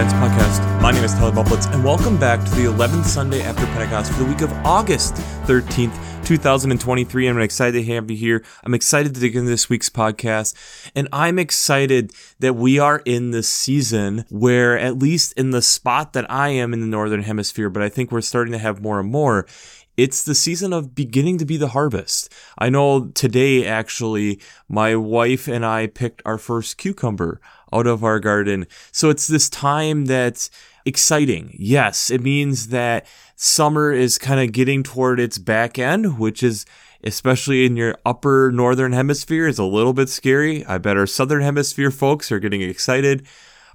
Science Podcast. My name is Tyler Bublitz, and welcome back to the 11th Sunday after Pentecost for the week of August 13th, 2023. I'm excited to have you here. I'm excited to dig into this week's podcast, and I'm excited that we are in this season where, at least in the spot that I am in the Northern Hemisphere, but I think we're starting to have more and more, it's the season of beginning to be the harvest. I know today, actually, my wife and I picked our first cucumber out of our garden. So it's this time that's exciting. Yes, it means that summer is kind of getting toward its back end, which is especially in your upper northern hemisphere is a little bit scary. I bet our southern hemisphere folks are getting excited.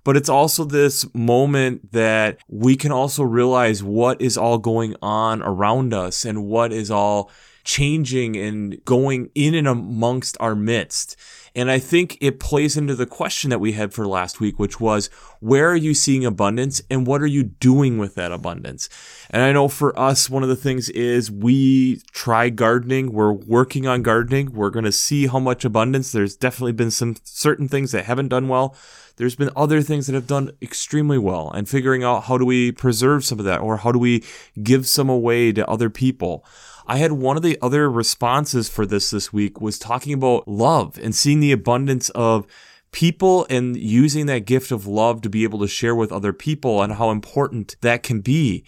But it's also this moment that we can also realize what is all going on around us and what is all changing and going in and amongst our midst. And I think it plays into the question that we had for last week, which was where are you seeing abundance and what are you doing with that abundance? And I know for us, one of the things is we try gardening. We're working on gardening. We're going to see how much abundance. There's definitely been some certain things that haven't done well. There's been other things that have done extremely well and figuring out how do we preserve some of that or how do we give some away to other people. I had one of the other responses for this this week was talking about love and seeing the abundance of people and using that gift of love to be able to share with other people and how important that can be.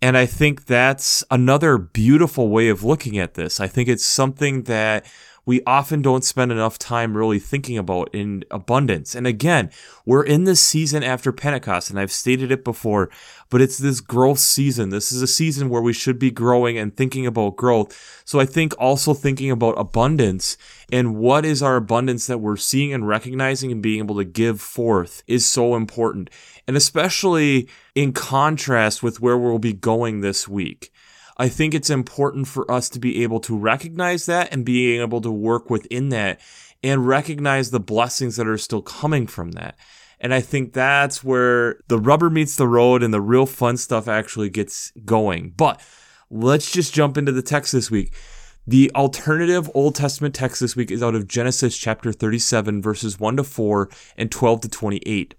And I think that's another beautiful way of looking at this. I think it's something that we often don't spend enough time really thinking about in abundance. And again, we're in this season after Pentecost, and I've stated it before, but it's this growth season. This is a season where we should be growing and thinking about growth. So I think also thinking about abundance and what is our abundance that we're seeing and recognizing and being able to give forth is so important. And especially in contrast with where we'll be going this week. I think it's important for us to be able to recognize that and being able to work within that and recognize the blessings that are still coming from that. And I think that's where the rubber meets the road and the real fun stuff actually gets going. But let's just jump into the text this week. The alternative Old Testament text this week is out of Genesis chapter 37, verses 1 to 4 and 12 to 28.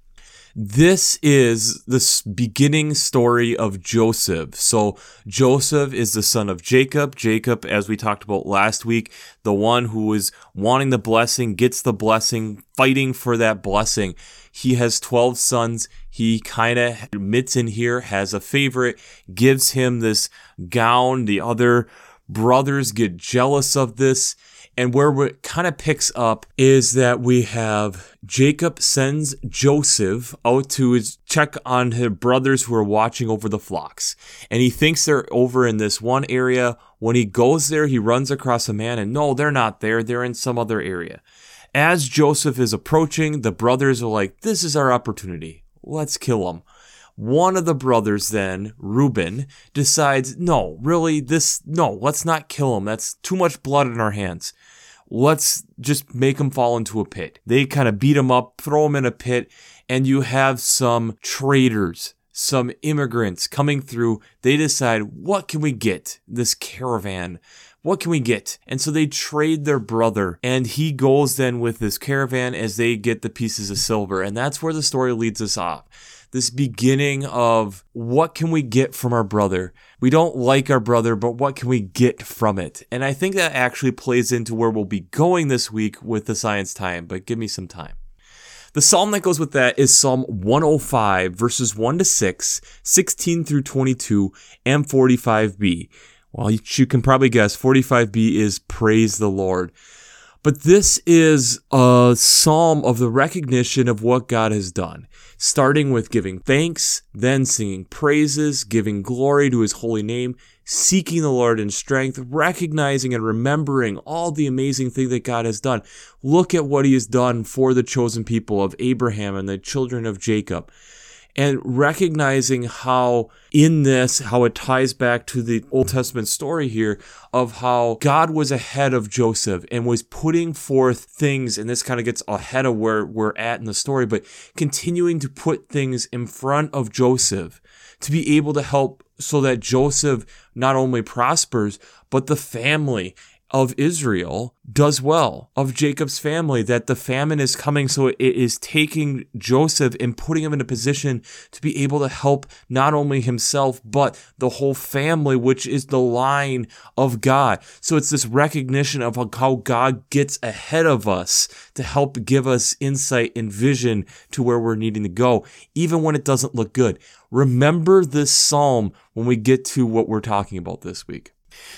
This is the beginning story of Joseph. So, Joseph is the son of Jacob. Jacob, as we talked about last week, the one who is wanting the blessing, gets the blessing, fighting for that blessing. He has 12 sons. He kind of admits in here, has a favorite, gives him this gown. The other brothers get jealous of this and where it kind of picks up is that we have Jacob sends Joseph out to his check on his brothers who are watching over the flocks. And he thinks they're over in this one area. When he goes there, he runs across a man and no, they're not there. They're in some other area. As Joseph is approaching, the brothers are like, this is our opportunity. Let's kill him. One of the brothers then, Reuben, decides, no, really, this, no, let's not kill him. That's too much blood in our hands. Let's just make him fall into a pit. They kind of beat him up, throw him in a pit, and you have some traders, some immigrants coming through. They decide, what can we get? This caravan what can we get? And so they trade their brother, and he goes then with this caravan as they get the pieces of silver. And that's where the story leads us off this beginning of what can we get from our brother? We don't like our brother, but what can we get from it? And I think that actually plays into where we'll be going this week with the science time, but give me some time. The psalm that goes with that is Psalm 105, verses 1 to 6, 16 through 22, and 45b. Well, you can probably guess 45b is Praise the Lord. But this is a psalm of the recognition of what God has done, starting with giving thanks, then singing praises, giving glory to his holy name, seeking the Lord in strength, recognizing and remembering all the amazing thing that God has done. Look at what he has done for the chosen people of Abraham and the children of Jacob and recognizing how in this how it ties back to the old testament story here of how god was ahead of joseph and was putting forth things and this kind of gets ahead of where we're at in the story but continuing to put things in front of joseph to be able to help so that joseph not only prospers but the family of Israel does well, of Jacob's family, that the famine is coming. So it is taking Joseph and putting him in a position to be able to help not only himself, but the whole family, which is the line of God. So it's this recognition of how God gets ahead of us to help give us insight and vision to where we're needing to go, even when it doesn't look good. Remember this psalm when we get to what we're talking about this week.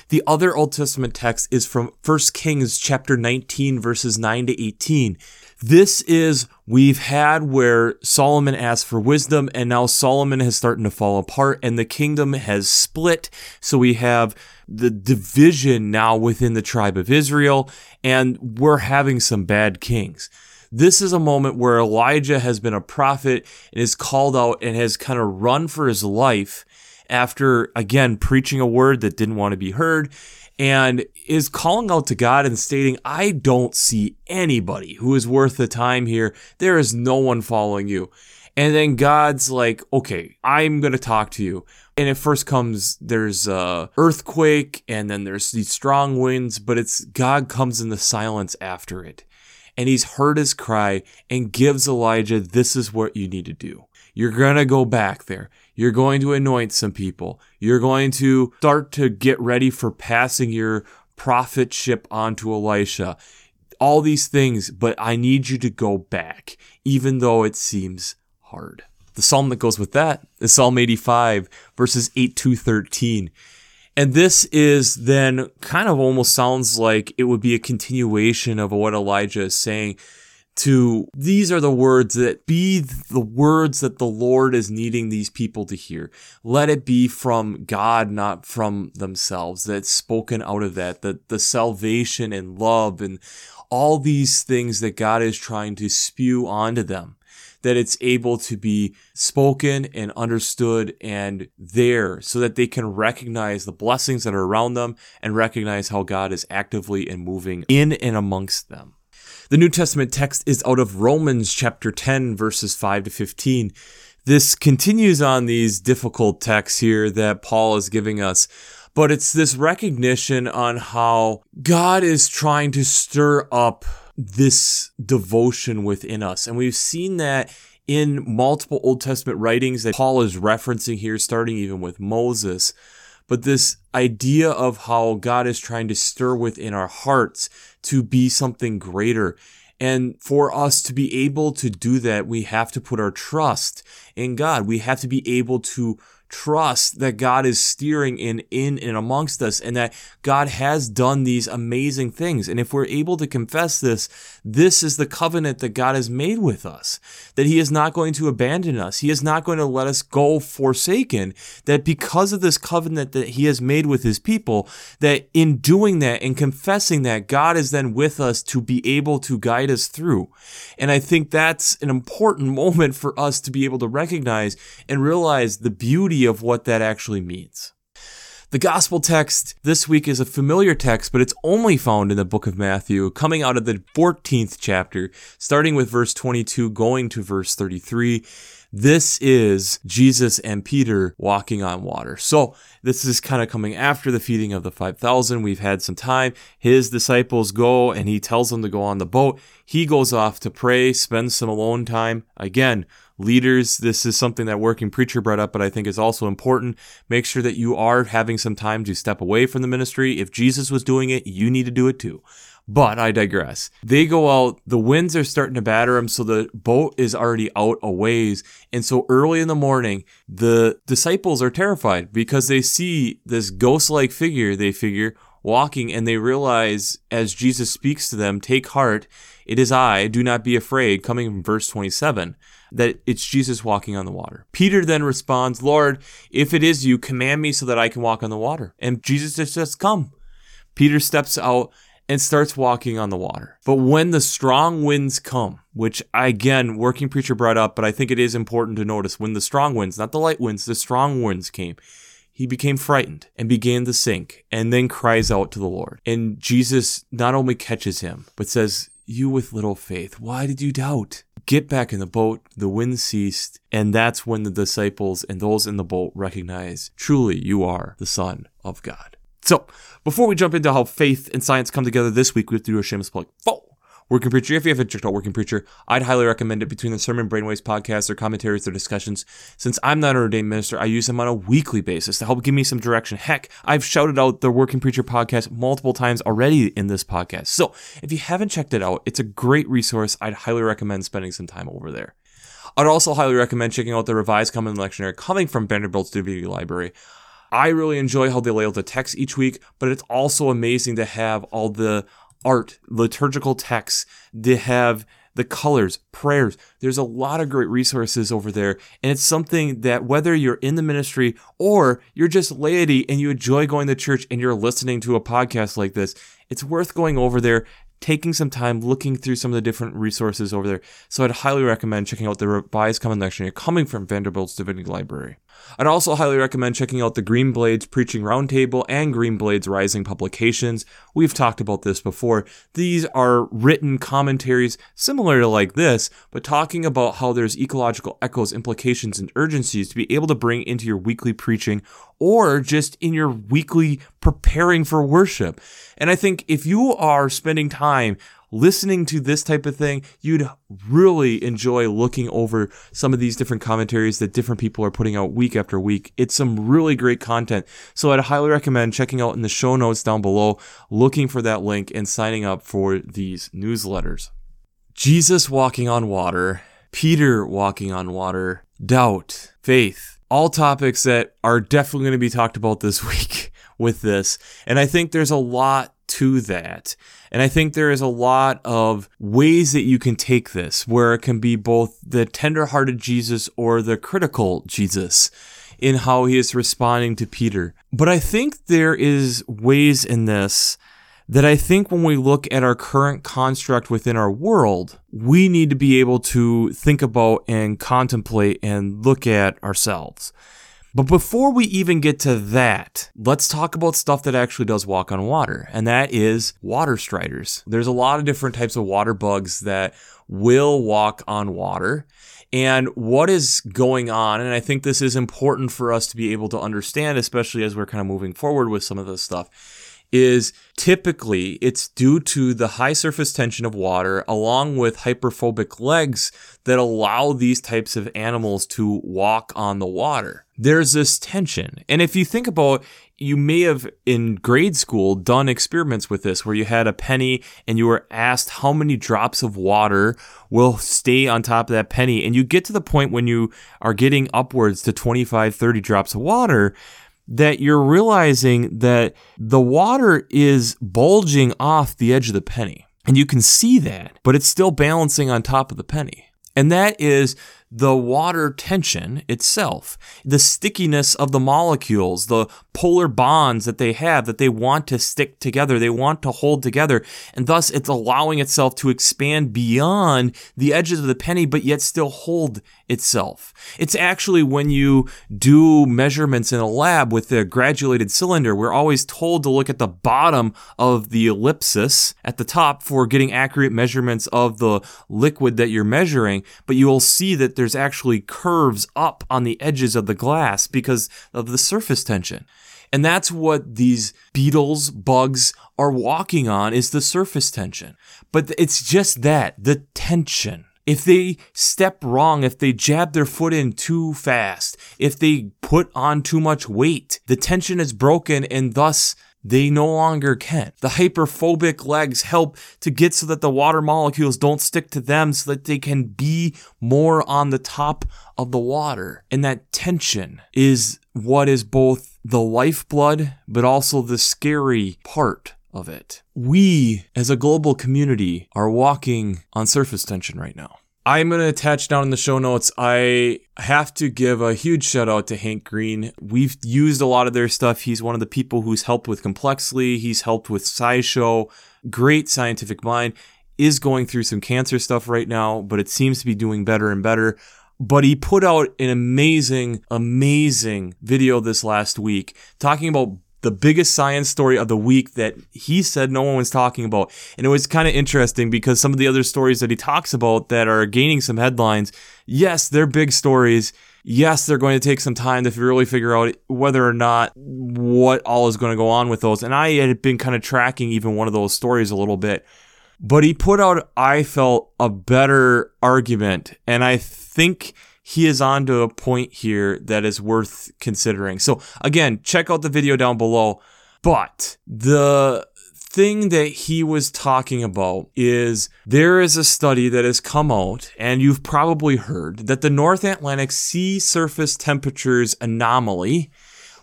The other Old Testament text is from 1 Kings chapter 19 verses 9 to 18. This is we've had where Solomon asked for wisdom and now Solomon has starting to fall apart and the kingdom has split. So we have the division now within the tribe of Israel and we're having some bad kings. This is a moment where Elijah has been a prophet and is called out and has kind of run for his life after, again, preaching a word that didn't want to be heard and is calling out to God and stating, I don't see anybody who is worth the time here. There is no one following you. And then God's like, okay, I'm going to talk to you. And it first comes, there's a earthquake and then there's these strong winds, but it's God comes in the silence after it. And he's heard his cry and gives Elijah, this is what you need to do. You're going to go back there. You're going to anoint some people. You're going to start to get ready for passing your prophetship on to Elisha. All these things, but I need you to go back, even though it seems hard. The psalm that goes with that is Psalm 85, verses 8 to 13. And this is then kind of almost sounds like it would be a continuation of what Elijah is saying to these are the words that be the words that the Lord is needing these people to hear. Let it be from God, not from themselves. That's spoken out of that, that the salvation and love and all these things that God is trying to spew onto them, that it's able to be spoken and understood and there so that they can recognize the blessings that are around them and recognize how God is actively and moving in and amongst them. The New Testament text is out of Romans chapter 10, verses 5 to 15. This continues on these difficult texts here that Paul is giving us, but it's this recognition on how God is trying to stir up this devotion within us. And we've seen that in multiple Old Testament writings that Paul is referencing here, starting even with Moses but this idea of how God is trying to stir within our hearts to be something greater. And for us to be able to do that, we have to put our trust in God. We have to be able to trust that God is steering in in and amongst us and that God has done these amazing things. And if we're able to confess this, this is the covenant that God has made with us. That he is not going to abandon us. He is not going to let us go forsaken. That because of this covenant that he has made with his people, that in doing that and confessing that, God is then with us to be able to guide us through. And I think that's an important moment for us to be able to recognize and realize the beauty of what that actually means. The gospel text this week is a familiar text, but it's only found in the book of Matthew, coming out of the 14th chapter, starting with verse 22, going to verse 33. This is Jesus and Peter walking on water. So, this is kind of coming after the feeding of the 5,000. We've had some time. His disciples go and he tells them to go on the boat. He goes off to pray, spends some alone time. Again, leaders, this is something that working preacher brought up, but I think is also important. Make sure that you are having some time to step away from the ministry. If Jesus was doing it, you need to do it too. But I digress. They go out, the winds are starting to batter them, so the boat is already out a ways. And so early in the morning, the disciples are terrified because they see this ghost like figure, they figure, walking, and they realize as Jesus speaks to them, take heart, it is I, do not be afraid, coming from verse 27 that it's Jesus walking on the water. Peter then responds, Lord, if it is you, command me so that I can walk on the water. And Jesus just says, Come. Peter steps out and starts walking on the water. But when the strong winds come, which again, working preacher brought up, but I think it is important to notice when the strong winds, not the light winds, the strong winds came, he became frightened and began to sink and then cries out to the Lord. And Jesus not only catches him, but says, You with little faith, why did you doubt? get back in the boat, the wind ceased, and that's when the disciples and those in the boat recognize truly you are the Son of God. So, before we jump into how faith and science come together this week, we have to do a shameless plug. Working Preacher, if you haven't checked out Working Preacher, I'd highly recommend it between the Sermon Brainwaves podcasts, their commentaries, their discussions. Since I'm not an ordained minister, I use them on a weekly basis to help give me some direction. Heck, I've shouted out the Working Preacher podcast multiple times already in this podcast. So if you haven't checked it out, it's a great resource. I'd highly recommend spending some time over there. I'd also highly recommend checking out the revised common lectionary coming from Vanderbilt's Divinity Library. I really enjoy how they lay out the text each week, but it's also amazing to have all the art, liturgical texts. They have the colors, prayers. There's a lot of great resources over there. And it's something that whether you're in the ministry or you're just laity and you enjoy going to church and you're listening to a podcast like this, it's worth going over there taking some time looking through some of the different resources over there. So I'd highly recommend checking out the revised common lectionary coming from Vanderbilt's Divinity Library. I'd also highly recommend checking out the Green Blades Preaching Roundtable and Green Blades Rising publications. We've talked about this before. These are written commentaries similar to like this, but talking about how there's ecological echoes, implications, and urgencies to be able to bring into your weekly preaching or just in your weekly preparing for worship. And I think if you are spending time listening to this type of thing, you'd really enjoy looking over some of these different commentaries that different people are putting out week after week. It's some really great content. So I'd highly recommend checking out in the show notes down below, looking for that link and signing up for these newsletters. Jesus walking on water, Peter walking on water, doubt, faith, all topics that are definitely going to be talked about this week with this. And I think there's a lot to that. And I think there is a lot of ways that you can take this, where it can be both the tender-hearted Jesus or the critical Jesus in how he is responding to Peter. But I think there is ways in this that I think when we look at our current construct within our world, we need to be able to think about and contemplate and look at ourselves. But before we even get to that, let's talk about stuff that actually does walk on water, and that is water striders. There's a lot of different types of water bugs that will walk on water. And what is going on, and I think this is important for us to be able to understand, especially as we're kind of moving forward with some of this stuff, is typically it's due to the high surface tension of water along with hyperphobic legs that allow these types of animals to walk on the water. There's this tension. And if you think about you may have in grade school done experiments with this where you had a penny and you were asked how many drops of water will stay on top of that penny and you get to the point when you are getting upwards to 25 30 drops of water that you're realizing that the water is bulging off the edge of the penny. And you can see that, but it's still balancing on top of the penny. And that is the water tension itself, the stickiness of the molecules, the polar bonds that they have that they want to stick together, they want to hold together, and thus it's allowing itself to expand beyond the edges of the penny, but yet still hold itself. It's actually when you do measurements in a lab with a graduated cylinder, we're always told to look at the bottom of the ellipsis at the top for getting accurate measurements of the liquid that you're measuring, but you will see that there's actually curves up on the edges of the glass because of the surface tension. And that's what these beetles, bugs are walking on is the surface tension. But it's just that, the tension. If they step wrong, if they jab their foot in too fast, if they put on too much weight, the tension is broken and thus they no longer can. The hyperphobic legs help to get so that the water molecules don't stick to them so that they can be more on the top of the water. And that tension is what is both the lifeblood, but also the scary part of it. We, as a global community, are walking on surface tension right now. I'm going to attach down in the show notes. I have to give a huge shout out to Hank Green. We've used a lot of their stuff. He's one of the people who's helped with Complexly. He's helped with SciShow. Great scientific mind. Is going through some cancer stuff right now, but it seems to be doing better and better. But he put out an amazing, amazing video this last week talking about the biggest science story of the week that he said no one was talking about. And it was kind of interesting because some of the other stories that he talks about that are gaining some headlines, yes, they're big stories. yes, they're going to take some time to really figure out whether or not what all is going to go on with those. And I had been kind of tracking even one of those stories a little bit. But he put out, I felt, a better argument. And I think he is on to a point here that is worth considering. So, again, check out the video down below. But the thing that he was talking about is there is a study that has come out, and you've probably heard that the North Atlantic sea surface temperatures anomaly,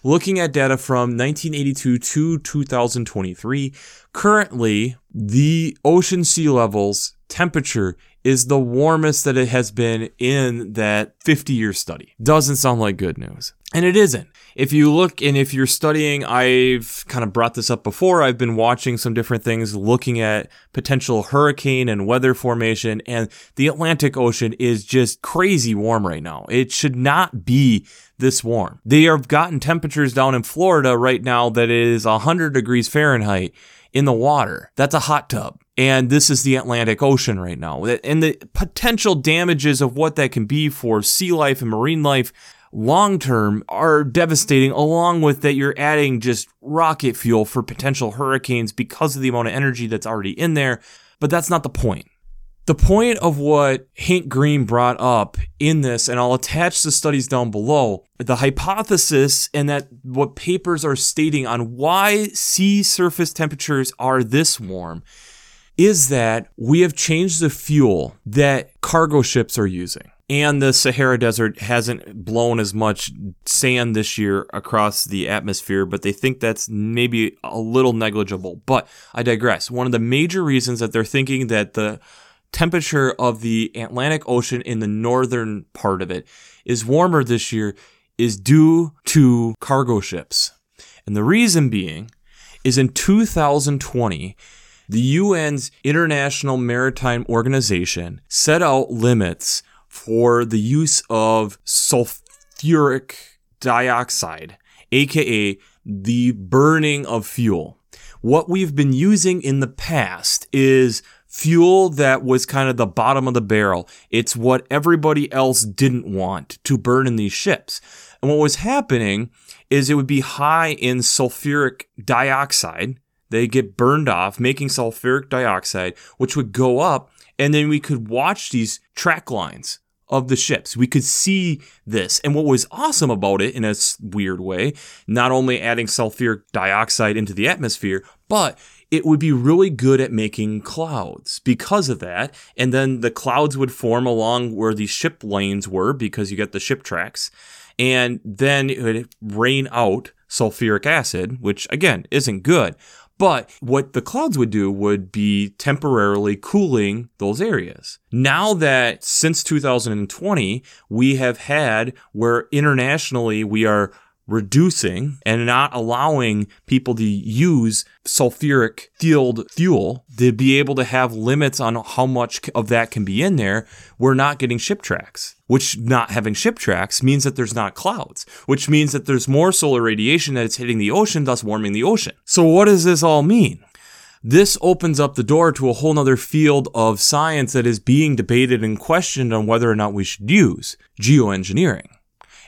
looking at data from 1982 to 2023, currently the ocean sea levels temperature is the warmest that it has been in that 50 year study. Doesn't sound like good news. And it isn't. If you look and if you're studying, I've kind of brought this up before. I've been watching some different things looking at potential hurricane and weather formation, and the Atlantic Ocean is just crazy warm right now. It should not be this warm. They have gotten temperatures down in Florida right now that is 100 degrees Fahrenheit in the water. That's a hot tub. And this is the Atlantic Ocean right now. And the potential damages of what that can be for sea life and marine life long term are devastating, along with that you're adding just rocket fuel for potential hurricanes because of the amount of energy that's already in there. But that's not the point. The point of what Hank Green brought up in this, and I'll attach the studies down below, the hypothesis and that what papers are stating on why sea surface temperatures are this warm is that we have changed the fuel that cargo ships are using. And the Sahara Desert hasn't blown as much sand this year across the atmosphere, but they think that's maybe a little negligible. But I digress. One of the major reasons that they're thinking that the temperature of the Atlantic Ocean in the northern part of it is warmer this year is due to cargo ships. And the reason being is in 2020, the UN's International Maritime Organization set out limits for the use of sulfuric dioxide, aka the burning of fuel. What we've been using in the past is fuel that was kind of the bottom of the barrel. It's what everybody else didn't want to burn in these ships. And what was happening is it would be high in sulfuric dioxide, they get burned off, making sulfuric dioxide, which would go up, and then we could watch these track lines of the ships. We could see this. And what was awesome about it in a weird way, not only adding sulfuric dioxide into the atmosphere, but it would be really good at making clouds because of that. And then the clouds would form along where the ship lanes were because you get the ship tracks. And then it would rain out sulfuric acid, which again isn't good. But what the clouds would do would be temporarily cooling those areas. Now that since 2020, we have had where internationally we are reducing and not allowing people to use sulfuric field fuel to be able to have limits on how much of that can be in there, we're not getting ship tracks. Which not having ship tracks means that there's not clouds, which means that there's more solar radiation that is hitting the ocean, thus warming the ocean. So what does this all mean? This opens up the door to a whole nother field of science that is being debated and questioned on whether or not we should use geoengineering.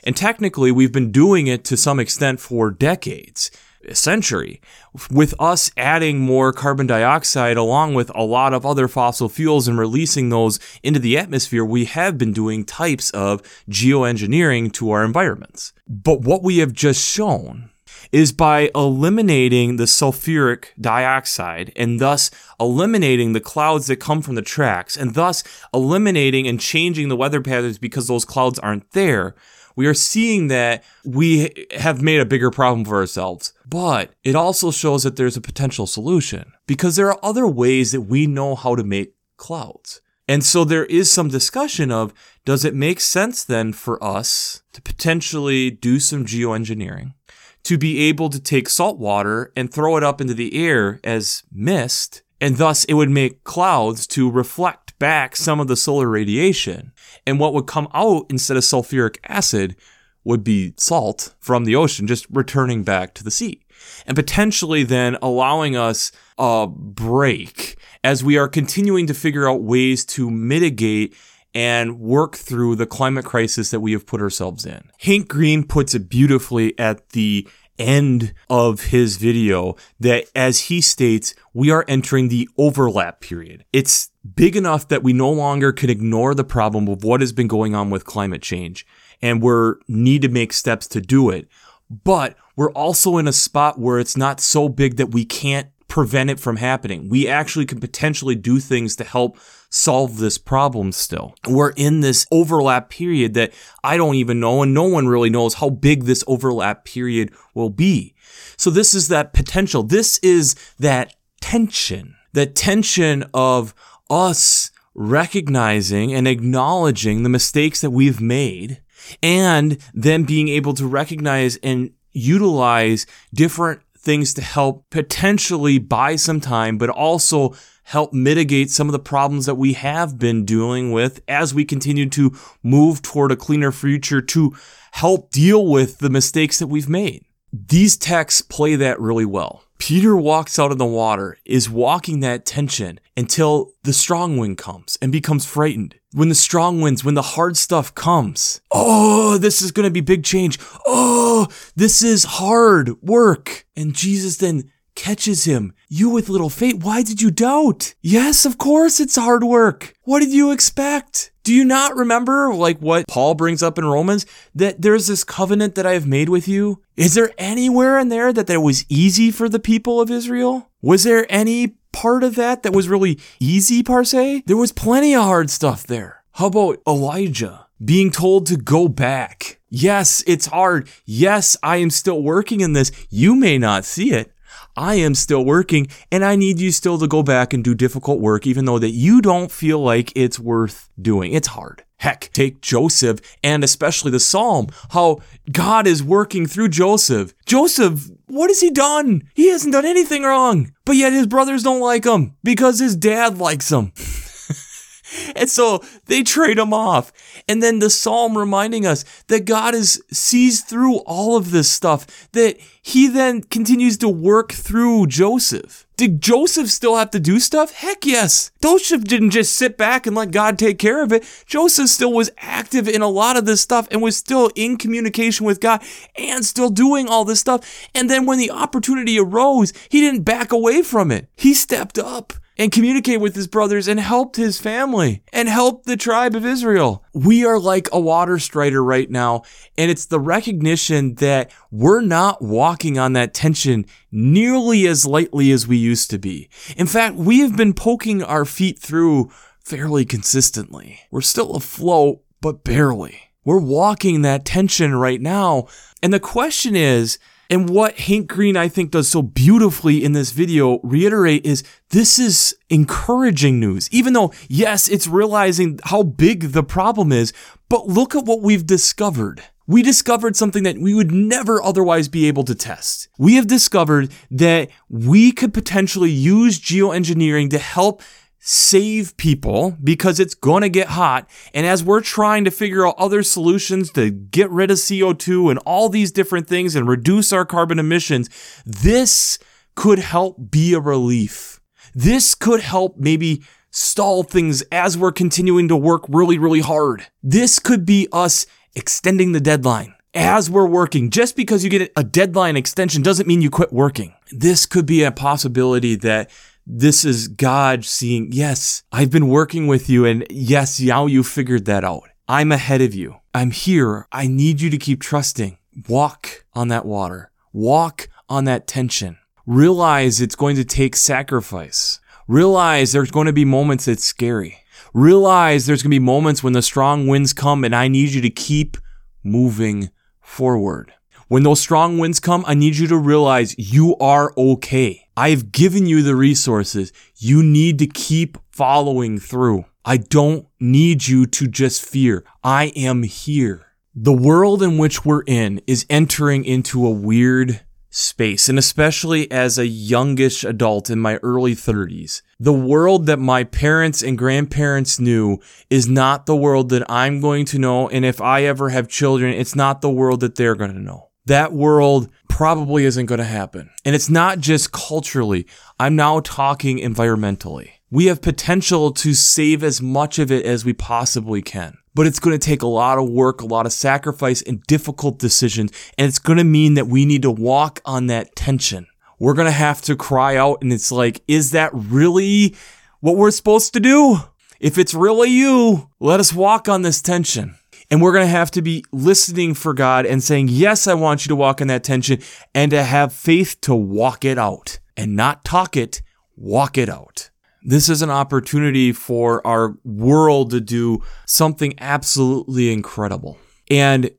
And technically, we've been doing it to some extent for decades, a century, with us adding more carbon dioxide along with a lot of other fossil fuels and releasing those into the atmosphere. We have been doing types of geoengineering to our environments. But what we have just shown is by eliminating the sulfuric dioxide and thus eliminating the clouds that come from the tracks and thus eliminating and changing the weather patterns because those clouds aren't there we are seeing that we have made a bigger problem for ourselves. But it also shows that there's a potential solution because there are other ways that we know how to make clouds. And so there is some discussion of does it make sense then for us to potentially do some geoengineering to be able to take salt water and throw it up into the air as mist and thus it would make clouds to reflect back some of the solar radiation. And what would come out instead of sulfuric acid would be salt from the ocean, just returning back to the sea. And potentially then allowing us a break as we are continuing to figure out ways to mitigate and work through the climate crisis that we have put ourselves in. Hank Green puts it beautifully at the end of his video that as he states, we are entering the overlap period. It's big enough that we no longer can ignore the problem of what has been going on with climate change and we're need to make steps to do it. But we're also in a spot where it's not so big that we can't prevent it from happening. We actually can potentially do things to help solve this problem still. We're in this overlap period that I don't even know, and no one really knows how big this overlap period will be. So, this is that potential. This is that tension, that tension of us recognizing and acknowledging the mistakes that we've made and then being able to recognize and utilize different things to help potentially buy some time, but also help mitigate some of the problems that we have been dealing with as we continue to move toward a cleaner future to help deal with the mistakes that we've made. These texts play that really well. Peter walks out in the water, is walking that tension until the strong wind comes and becomes frightened. When the strong winds, when the hard stuff comes, oh, this is going to be big change. Oh, this is hard work. And Jesus then catches him. You with little faith, why did you doubt? Yes, of course it's hard work. What did you expect? Do you not remember like what Paul brings up in Romans that there's this covenant that I have made with you? Is there anywhere in there that that was easy for the people of Israel? Was there any part of that that was really easy per se? There was plenty of hard stuff there. How about Elijah being told to go back? Yes, it's hard. Yes, I am still working in this. You may not see it. I am still working and I need you still to go back and do difficult work, even though that you don't feel like it's worth doing. It's hard. Heck, take Joseph and especially the Psalm, how God is working through Joseph. Joseph, what has he done? He hasn't done anything wrong, but yet his brothers don't like him because his dad likes him. and so they trade him off. And then the psalm reminding us that God is sees through all of this stuff, that he then continues to work through Joseph. Did Joseph still have to do stuff? Heck yes. Joseph didn't just sit back and let God take care of it. Joseph still was active in a lot of this stuff and was still in communication with God and still doing all this stuff. And then when the opportunity arose, he didn't back away from it. He stepped up and communicate with his brothers and helped his family and helped the tribe of Israel. We are like a water strider right now, and it's the recognition that we're not walking on that tension nearly as lightly as we used to be. In fact, we have been poking our feet through fairly consistently. We're still afloat, but barely. We're walking that tension right now. And the question is, and what Hank Green, I think, does so beautifully in this video reiterate is this is encouraging news. Even though, yes, it's realizing how big the problem is, but look at what we've discovered. We discovered something that we would never otherwise be able to test. We have discovered that we could potentially use geoengineering to help save people because it's going to get hot. And as we're trying to figure out other solutions to get rid of CO2 and all these different things and reduce our carbon emissions, this could help be a relief. This could help maybe stall things as we're continuing to work really, really hard. This could be us extending the deadline as we're working. Just because you get a deadline extension doesn't mean you quit working. This could be a possibility that this is God seeing, yes, I've been working with you, and yes, now you figured that out. I'm ahead of you. I'm here. I need you to keep trusting. Walk on that water. Walk on that tension. Realize it's going to take sacrifice. Realize there's going to be moments that's scary. Realize there's going to be moments when the strong winds come and I need you to keep moving forward. When those strong winds come, I need you to realize you are okay. I've given you the resources. You need to keep following through. I don't need you to just fear. I am here. The world in which we're in is entering into a weird space, and especially as a youngish adult in my early 30s. The world that my parents and grandparents knew is not the world that I'm going to know, and if I ever have children, it's not the world that they're going to know that world probably isn't going to happen. And it's not just culturally. I'm now talking environmentally. We have potential to save as much of it as we possibly can. But it's going to take a lot of work, a lot of sacrifice, and difficult decisions. And it's going to mean that we need to walk on that tension. We're going to have to cry out, and it's like, is that really what we're supposed to do? If it's really you, let us walk on this tension. And we're going to have to be listening for God and saying, Yes, I want you to walk in that tension and to have faith to walk it out and not talk it, walk it out. This is an opportunity for our world to do something absolutely incredible. And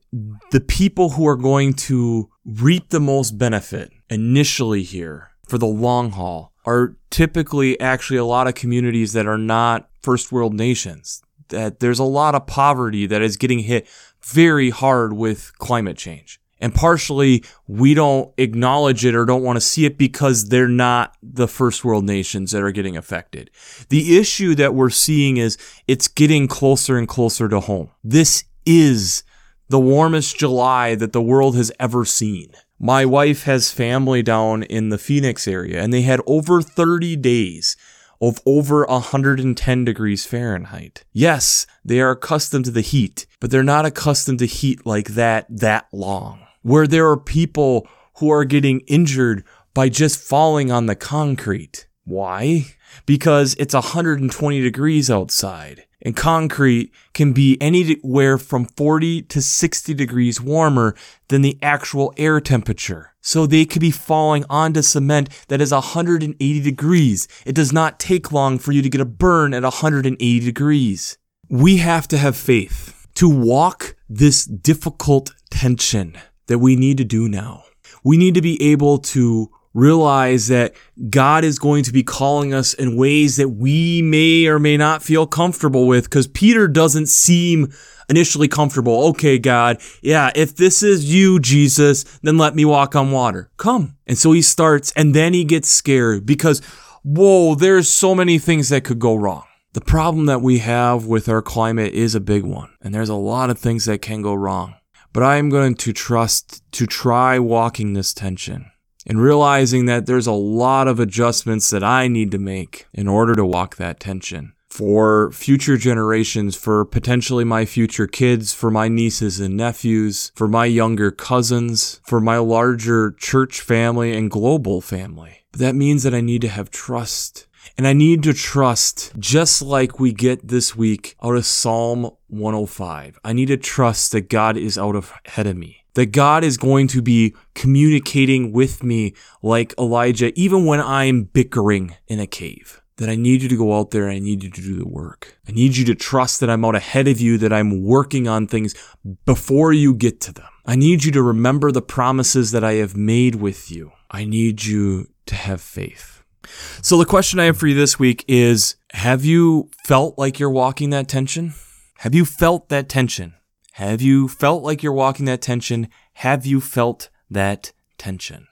the people who are going to reap the most benefit initially here for the long haul are typically actually a lot of communities that are not first world nations. That there's a lot of poverty that is getting hit very hard with climate change. And partially, we don't acknowledge it or don't want to see it because they're not the first world nations that are getting affected. The issue that we're seeing is it's getting closer and closer to home. This is the warmest July that the world has ever seen. My wife has family down in the Phoenix area and they had over 30 days of over 110 degrees Fahrenheit. Yes, they are accustomed to the heat, but they're not accustomed to heat like that that long where there are people who are getting injured by just falling on the concrete. Why? Because it's 120 degrees outside. And concrete can be anywhere from 40 to 60 degrees warmer than the actual air temperature. So they could be falling onto cement that is 180 degrees. It does not take long for you to get a burn at 180 degrees. We have to have faith to walk this difficult tension that we need to do now. We need to be able to realize that God is going to be calling us in ways that we may or may not feel comfortable with because Peter doesn't seem initially comfortable. Okay, God, yeah, if this is you, Jesus, then let me walk on water. Come. And so he starts and then he gets scared because, whoa, there's so many things that could go wrong. The problem that we have with our climate is a big one, and there's a lot of things that can go wrong. But I am going to trust to try walking this tension and realizing that there's a lot of adjustments that I need to make in order to walk that tension for future generations, for potentially my future kids, for my nieces and nephews, for my younger cousins, for my larger church family and global family. But that means that I need to have trust and I need to trust, just like we get this week out of Psalm 105, I need to trust that God is out ahead of me. That God is going to be communicating with me like Elijah, even when I'm bickering in a cave. That I need you to go out there and I need you to do the work. I need you to trust that I'm out ahead of you, that I'm working on things before you get to them. I need you to remember the promises that I have made with you. I need you to have faith. So the question I have for you this week is have you felt like you're walking that tension? Have you felt that tension? Have you felt like you're walking that tension? Have you felt that tension?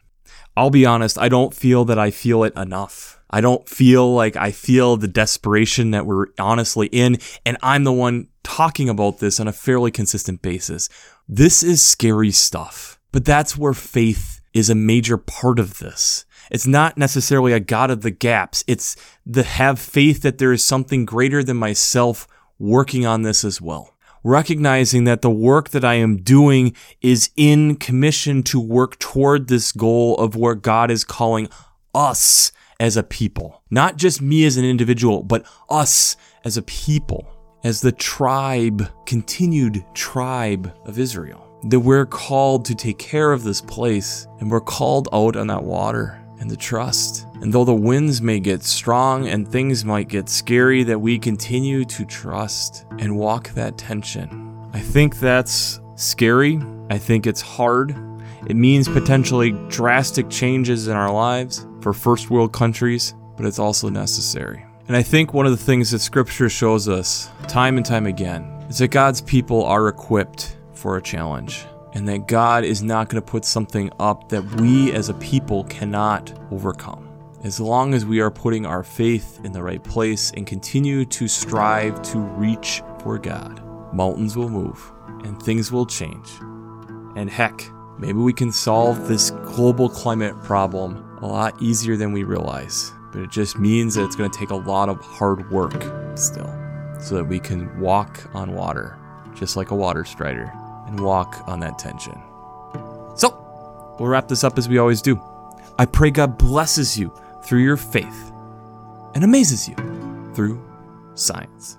I'll be honest, I don't feel that I feel it enough. I don't feel like I feel the desperation that we're honestly in, and I'm the one talking about this on a fairly consistent basis. This is scary stuff, but that's where faith is a major part of this. It's not necessarily a God of the gaps. It's the have faith that there is something greater than myself working on this as well. Recognizing that the work that I am doing is in commission to work toward this goal of where God is calling us as a people. Not just me as an individual, but us as a people, as the tribe, continued tribe of Israel. That we're called to take care of this place and we're called out on that water and to trust. And though the winds may get strong and things might get scary, that we continue to trust and walk that tension. I think that's scary. I think it's hard. It means potentially drastic changes in our lives for first world countries, but it's also necessary. And I think one of the things that scripture shows us time and time again is that God's people are equipped for a challenge and that God is not going to put something up that we as a people cannot overcome. As long as we are putting our faith in the right place and continue to strive to reach for God, mountains will move and things will change. And heck, maybe we can solve this global climate problem a lot easier than we realize but it just means that it's going to take a lot of hard work still so that we can walk on water, just like a water strider, and walk on that tension. So, we'll wrap this up as we always do. I pray God blesses you through your faith and amazes you through science.